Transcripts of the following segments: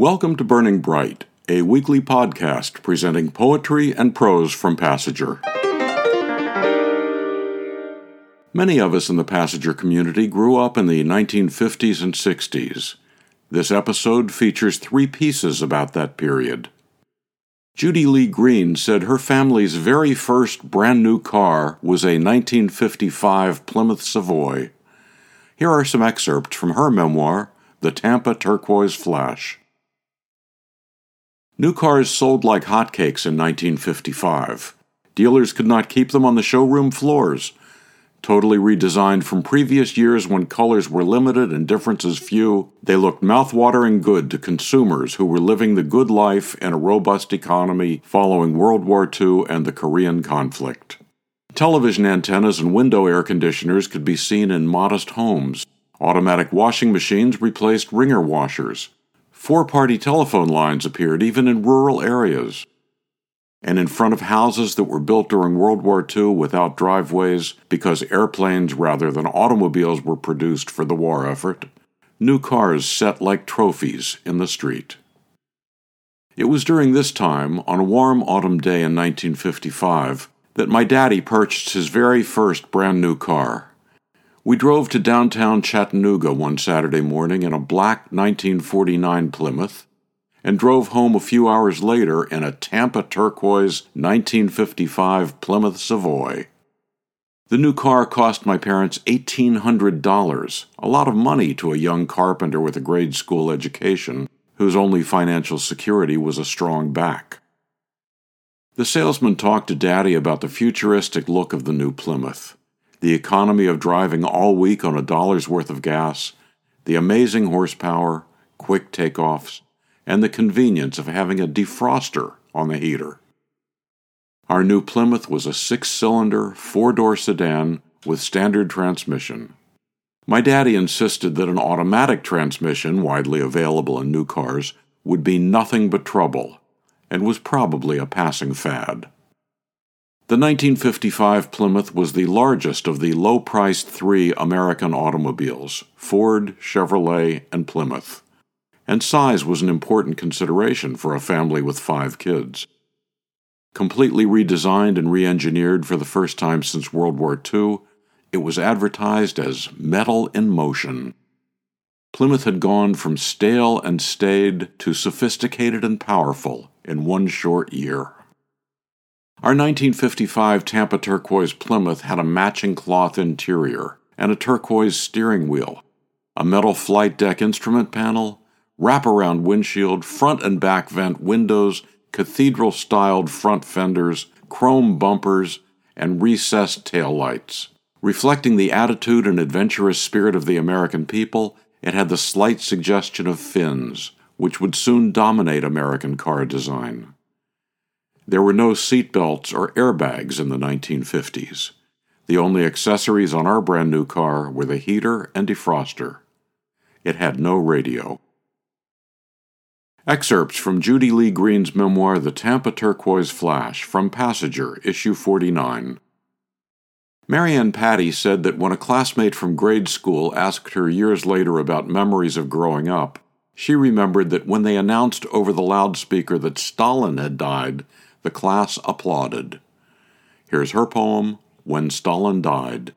Welcome to Burning Bright, a weekly podcast presenting poetry and prose from Passager. Many of us in the Passager community grew up in the 1950s and 60s. This episode features three pieces about that period. Judy Lee Green said her family's very first brand new car was a 1955 Plymouth Savoy. Here are some excerpts from her memoir, The Tampa Turquoise Flash. New cars sold like hotcakes in 1955. Dealers could not keep them on the showroom floors. Totally redesigned from previous years when colors were limited and differences few, they looked mouth-watering good to consumers who were living the good life in a robust economy following World War II and the Korean conflict. Television antennas and window air conditioners could be seen in modest homes. Automatic washing machines replaced wringer washers. Four party telephone lines appeared even in rural areas. And in front of houses that were built during World War II without driveways because airplanes rather than automobiles were produced for the war effort, new cars set like trophies in the street. It was during this time, on a warm autumn day in 1955, that my daddy purchased his very first brand new car. We drove to downtown Chattanooga one Saturday morning in a black 1949 Plymouth and drove home a few hours later in a Tampa turquoise 1955 Plymouth Savoy. The new car cost my parents $1,800, a lot of money to a young carpenter with a grade school education whose only financial security was a strong back. The salesman talked to Daddy about the futuristic look of the new Plymouth the economy of driving all week on a dollar's worth of gas, the amazing horsepower, quick takeoffs, and the convenience of having a defroster on the heater. Our new Plymouth was a six cylinder, four door sedan with standard transmission. My daddy insisted that an automatic transmission, widely available in new cars, would be nothing but trouble, and was probably a passing fad. The 1955 Plymouth was the largest of the low priced three American automobiles Ford, Chevrolet, and Plymouth. And size was an important consideration for a family with five kids. Completely redesigned and re engineered for the first time since World War II, it was advertised as metal in motion. Plymouth had gone from stale and staid to sophisticated and powerful in one short year. Our 1955 Tampa turquoise Plymouth had a matching cloth interior and a turquoise steering wheel, a metal flight deck instrument panel, wraparound windshield, front and back vent windows, cathedral styled front fenders, chrome bumpers, and recessed tail lights. Reflecting the attitude and adventurous spirit of the American people, it had the slight suggestion of fins, which would soon dominate American car design. There were no seat belts or airbags in the 1950s. The only accessories on our brand new car were the heater and defroster. It had no radio. Excerpts from Judy Lee Green's memoir The Tampa Turquoise Flash from Passager, issue 49. Marianne Patty said that when a classmate from grade school asked her years later about memories of growing up, she remembered that when they announced over the loudspeaker that Stalin had died, the class applauded. Here's her poem, When Stalin Died.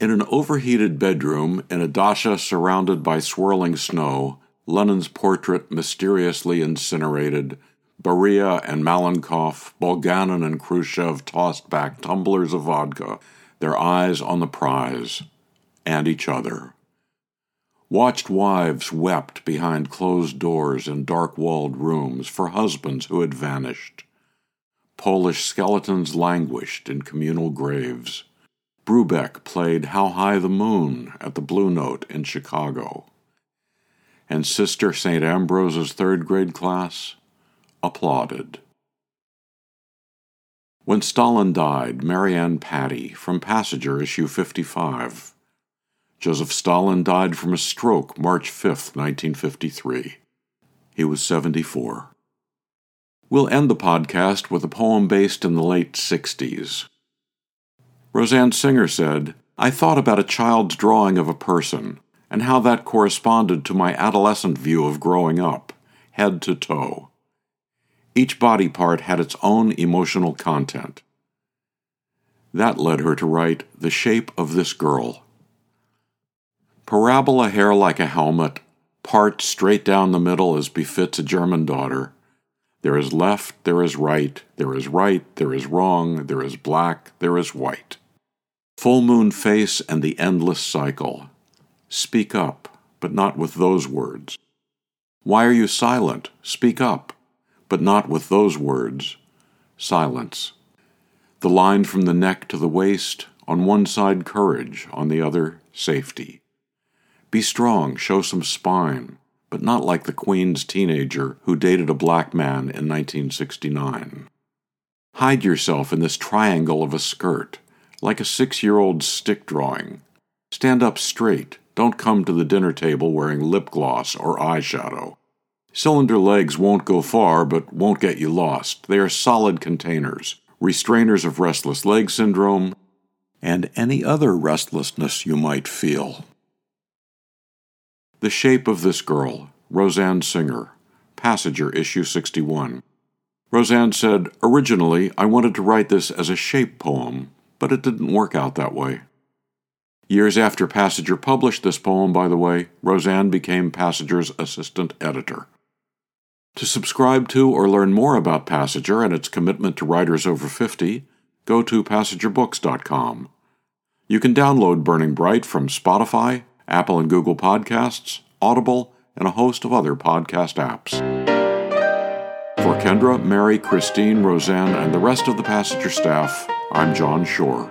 In an overheated bedroom in a dacha surrounded by swirling snow, Lenin's portrait mysteriously incinerated, Beria and Malenkov, Bulganin and Khrushchev tossed back tumblers of vodka, their eyes on the prize and each other. Watched wives wept behind closed doors in dark walled rooms for husbands who had vanished. Polish skeletons languished in communal graves. Brubeck played How High the Moon at the Blue Note in Chicago. And Sister St. Ambrose's third grade class applauded. When Stalin died, Marianne Patty from Passager issue 55. Joseph Stalin died from a stroke March 5, 1953. He was 74. We'll end the podcast with a poem based in the late 60s. Roseanne Singer said, I thought about a child's drawing of a person. and how that corresponded to my adolescent view of growing up, head to toe. Each body part had its own emotional content. That led her to write The Shape of This Girl. Parabola hair like a helmet, part straight down the middle as befits a German daughter. There is left, there is right, there is right, there is wrong, there is black, there is white. Full moon face and the endless cycle. Speak up, but not with those words. Why are you silent? Speak up, but not with those words. Silence. The line from the neck to the waist, on one side courage, on the other safety. Be strong, show some spine, but not like the Queen's teenager who dated a black man in 1969. Hide yourself in this triangle of a skirt, like a six year old's stick drawing. Stand up straight, don't come to the dinner table wearing lip gloss or eyeshadow. Cylinder legs won't go far, but won't get you lost. They are solid containers, restrainers of restless leg syndrome, and any other restlessness you might feel. The Shape of This Girl, Roseanne Singer, Passager, Issue 61. Roseanne said, Originally, I wanted to write this as a shape poem, but it didn't work out that way. Years after Passager published this poem, by the way, Roseanne became Passager's assistant editor. To subscribe to or learn more about Passager and its commitment to writers over 50, go to passagerbooks.com. You can download Burning Bright from Spotify, Apple and Google Podcasts, Audible, and a host of other podcast apps. For Kendra, Mary, Christine, Roseanne, and the rest of the Passager staff, I'm John Shore.